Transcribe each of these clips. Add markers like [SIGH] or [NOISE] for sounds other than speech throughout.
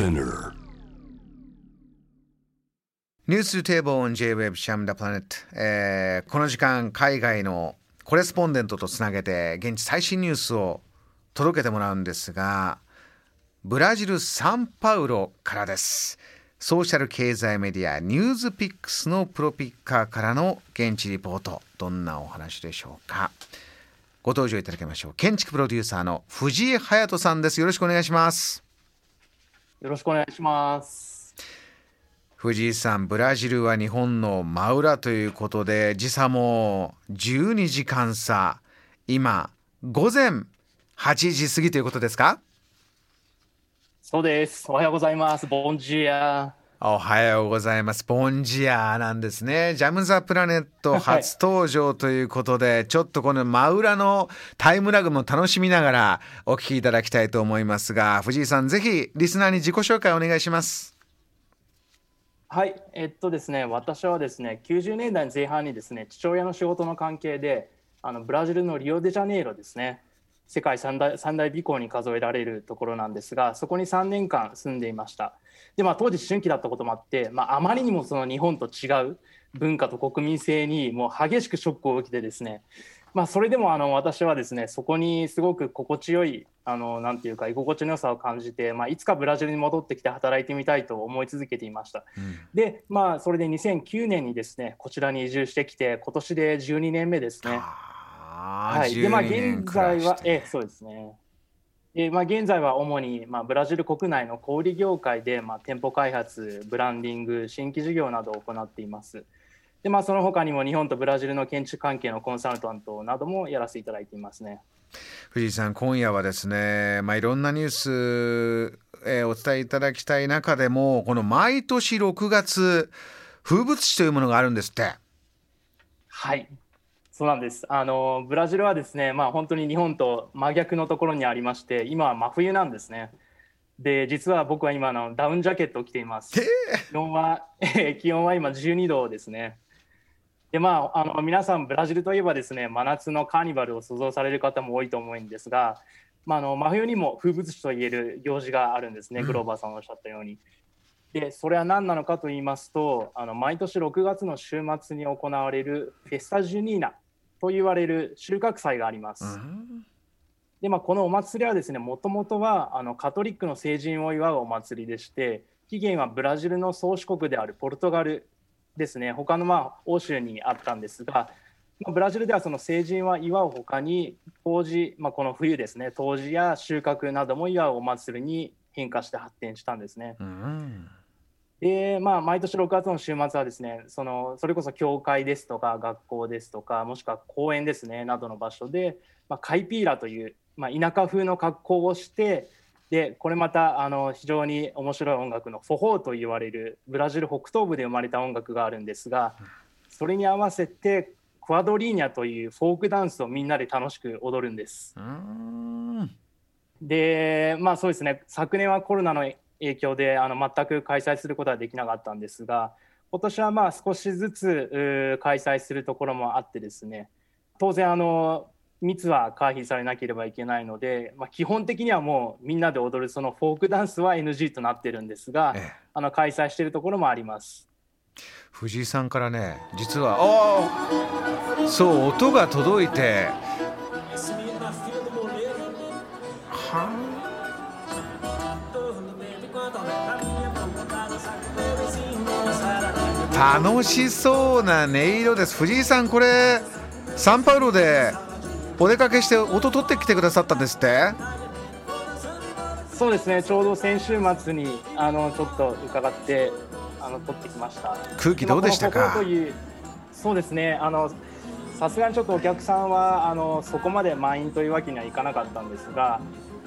Spinner. ニューステーブル on J-Web シャムダプラネット、えーこの時間海外のコレスポンデントとつなげて現地最新ニュースを届けてもらうんですがブラジル・サンパウロからです。ソーシャル経済メディアニュースピックスのプロピッカーからの現地リポート。どんなお話でしょうか。ご登場いただきましょう。建築プロデューサーの藤井隼人さんです。よろしくお願いします。よろしくお願いします。藤井さんブラジルは日本の真裏ということで時差も12時間差今午前8時過ぎということですか？そうです。おはようございます。ボンジュア。おはようございます。ボンジアなんですね。ジャム・ザ・プラネット初登場ということで、ちょっとこの真裏のタイムラグも楽しみながらお聞きいただきたいと思いますが藤井さんぜひリスナーに自己紹介お願いします。はい、えっとですね、私はですね、90年代前半にですね、父親の仕事の関係で、あのブラジルのリオデジャネイロですね、世界三大三大美港に数えられるところなんですが、そこに3年間住んでいました。で、まあ、当時思春期だったこともあって、まあ、あまりにもその日本と違う文化と国民性にもう激しくショックを受けてですね、まあ、それでもあの私はですねそこにすごく心地よいあのなんていうか居心地の良さを感じて、まあ、いつかブラジルに戻ってきて働いてみたいと思い続けていました。でまあそれで2009年にですねこちらに移住してきて今年で12年目ですね。はい、でまあ12年現在はええそうですね。でまあ、現在は主に、まあ、ブラジル国内の小売業界で、まあ、店舗開発、ブランディング、新規事業などを行っています。でまあ、その他にも日本とブラジルの建築関係のコンサルタントなどもやらせていただいていますね。藤井さん今夜はですね、まあ、いろんなニュース、えーお伝えいただきたい中でもこの毎年6月風物詩というものがあるんですってはい、そうなんです。あのブラジルはですね、まあ本当に日本と真逆のところにありまして、今は真冬なんですね。で、実は僕は今あのダウンジャケットを着ています。気温は [LAUGHS] 気温は今12度ですね。でまあ、あの皆さん、ブラジルといえばですね真夏のカーニバルを想像される方も多いと思うんですが、まあ、あの真冬にも風物詩といえる行事があるんですね、グローバーさんおっしゃったように。でそれは何なのかと言いますとあの毎年6月の週末に行われるフェスタ・ジュニーナと言われる収穫祭があります。でまあ、このお祭りはですねもともとはあのカトリックの成人を祝うお祭りでして起源はブラジルの宗主国であるポルトガルですね他のまあ欧州にあったんですがまあブラジルではその成人は祝うほかに冬至、まあ、この冬ですね冬至や収穫なども祝うお祭りに変化して発展したんですね。うんでまあ、毎年6月の週末はですねそのそれこそ教会ですとか学校ですとかもしくは公園ですねなどの場所で、まあ、カイピーラという、まあ、田舎風の格好をしてでこれまたあの非常に面白い音楽のフォホーと言われるブラジル北東部で生まれた音楽があるんですがそれに合わせてクアドリーニャというフォークダンスをみんなで楽しく踊るんです。うんでまあそうですね昨年はコロナの影響であの全く開催することはできなかったんですが今年はまあ少しずつ開催するところもあってですね。当然あの密は回避されなければいけないので、まあ、基本的にはもうみんなで踊るそのフォークダンスは NG となってるんですがええ。あの開催しているところもあります。藤井さんからね実はああそう音が届いては楽しそうな音色です。藤井さんこれサンパウロでお出かけして音取ってきてくださったんですって？そうですねちょうど先週末にあのちょっと伺ってあの撮ってきました。空気どうでしたか？そうですねあのさすがにちょっとお客さんはあのそこまで満員というわけにはいかなかったんですが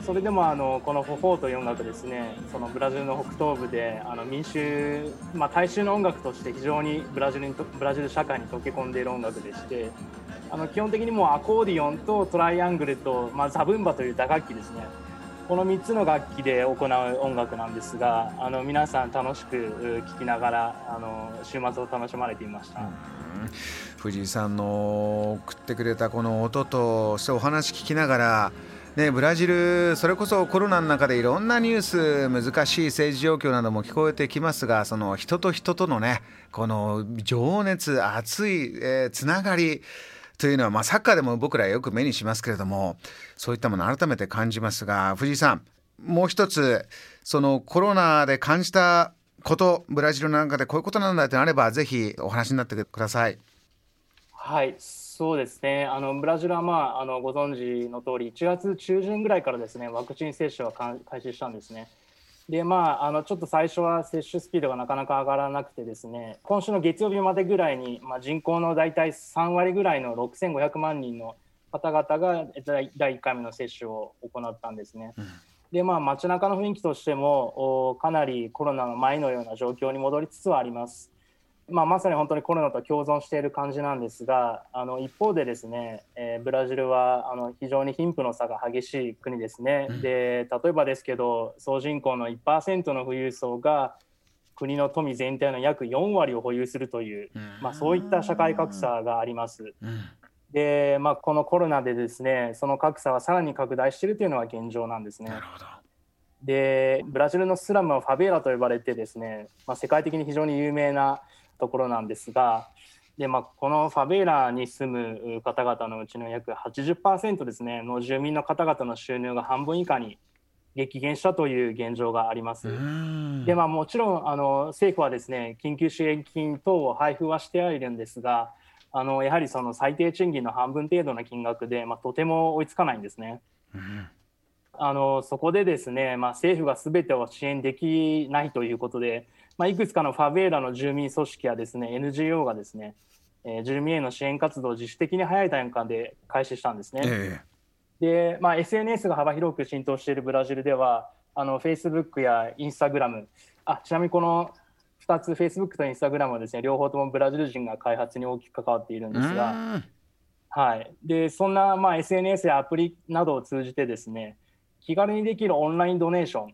それでもあのこのフォフォーという音楽ですねそのブラジルの北東部であの民衆、まあ、大衆の音楽として非常にブラジルにとブラジル社会に溶け込んでいる音楽でしてあの基本的にもうアコーディオンとトライアングルと、まあ、ザブンバという打楽器ですねこの3つの楽器で行う音楽なんですがあの皆さん楽しく聴きながらあの週末を楽しまれていました。藤井さんの送ってくれたこの音とそしてお話聞きながらね、ブラジル、それこそコロナの中でいろんなニュース、難しい政治状況なども聞こえてきますが、その人と人とのね、この情熱、熱い、えー、つながり、というのは、まあ、サッカーでも僕らよく目にしますけれどもそういったものを改めて感じますが藤井さんもう一つそのコロナで感じたことブラジルの中でこういうことなんだってあればぜひお話になってください。はいそうですねあのブラジルは、まあ、あのご存知の通り1月中旬ぐらいからですねワクチン接種は開始したんですね。でまあ、あのちょっと最初は接種スピードがなかなか上がらなくてですね今週の月曜日までぐらいに、まあ、人口の大体3割ぐらいの6500万人の方々が第1回目の接種を行ったんですね。うん、でまあ街中の雰囲気としてもかなりコロナの前のような状況に戻りつつはあります。まあ、まさに本当にコロナと共存している感じなんですがあの一方でですね、えー、ブラジルはあの非常に貧富の差が激しい国ですね、うん、で例えばですけど総人口の1%の富裕層が国の富全体の約4割を保有するという、まあ、そういった社会格差があります。うん、で、まあ、このコロナでですねその格差はさらに拡大しているというのは現状なんですね。なるほど。でブラジルのスラムはファベーラと呼ばれてですね、まあ、世界的に非常に有名なところなんですがで、まあ、このファベーラに住む方々のうちの約80%ですねの住民の方々の収入が半分以下に激減したという現状があります。でまあ、もちろんあの政府はですね緊急支援金等を配布はしてはいるんですがあのやはりその最低賃金の半分程度の金額で、まあ、とても追いつかないんですね。あのそこでですね、まあ、政府がすべてを支援できないということで、まあ、いくつかのファベーラの住民組織やですね NGO がですね、えー、住民への支援活動を自主的に早い段階で開始したんですね。えー、で、まあ、SNS が幅広く浸透しているブラジルではあの Facebook や Instagram あちなみにこの2つ Facebook と Instagram はですね両方ともブラジル人が開発に大きく関わっているんですが、はい、でそんな、まあ、SNS やアプリなどを通じてですね気軽にできるオンラインドネーション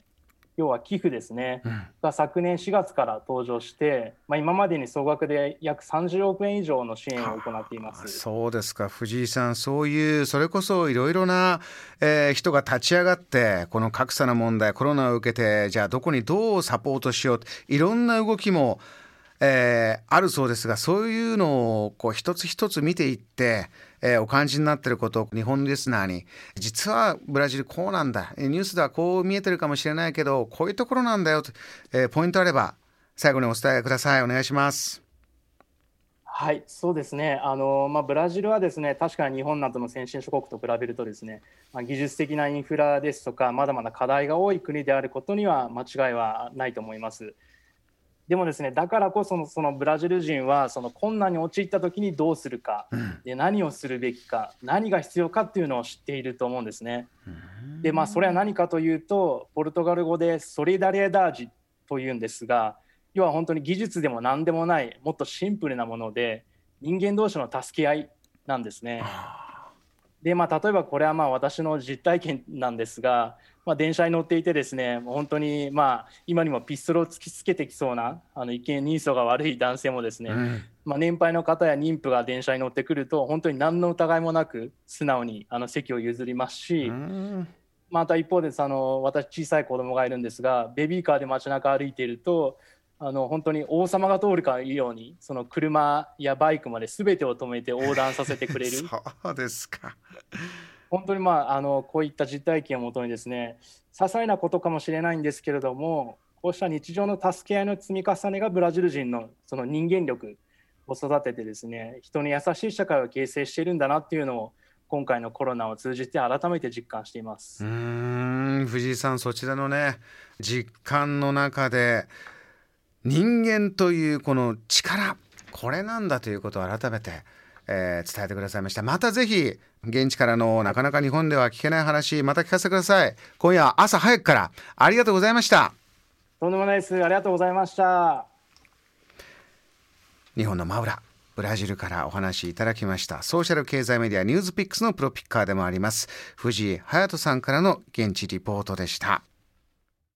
要は寄付ですね、うん、が昨年4月から登場して、まあ、今までに総額で約30億円以上の支援を行っています。そうですか、藤井さん、そういうそれこそいろいろな、えー、人が立ち上がって、この格差の問題、コロナを受けて、じゃあ、どこにどうサポートしよう、いろんな動きも、えー、あるそうですが、そういうのをこう一つ一つ見ていって、えー、お感じになっていることを日本リスナーに実はブラジルこうなんだニュースではこう見えてるかもしれないけどこういうところなんだよと、えー、ポイントあれば最後にお伝えくださいお願いします。はい、そうですね。あのまあ、ブラジルはですね、確かに日本などの先進諸国と比べるとですね、まあ、技術的なインフラですとか、まだまだ課題が多い国であることには間違いはないと思います。でもですねだからこそそのブラジル人はその困難に陥った時にどうするか、うん、で何をするべきか何が必要かっていうのを知っていると思うんですね。でまあそれは何かというとポルトガル語でソリダリエダージというんですが要は本当に技術でも何でもないもっとシンプルなもので人間同士の助け合いなんですね。でまあ、例えばこれはまあ私の実体験なんですが、まあ、電車に乗っていてですね本当にまあ今にもピストルを突きつけてきそうなあの一見人相が悪い男性もですね、うん、まあ、年配の方や妊婦が電車に乗ってくると本当に何の疑いもなく素直にあの席を譲りますし、うん、また一方であの私小さい子供がいるんですがベビーカーで街中歩いているとあの本当に王様が通るかのようにその車やバイクまで全てを止めて横断させてくれる。[LAUGHS] そうですか本当にまああのこういった実体験をもとにですね些細なことかもしれないんですけれどもこうした日常の助け合いの積み重ねがブラジル人のその人間力を育ててですね人に優しい社会を形成しているんだなっていうのを今回のコロナを通じて改めて実感しています。うん藤井さんそちらのね実感の中で人間というこの力これなんだということを改めて、えー、伝えてくださいました。またぜひ現地からのなかなか日本では聞けない話また聞かせてください。今夜朝早くからありがとうございました。とんでもないです。ありがとうございました。日本の真裏ブラジルからお話しいただきました。ソーシャル経済メディアニュースピックスのプロピッカーでもあります。藤井隼人さんからの現地リポートでした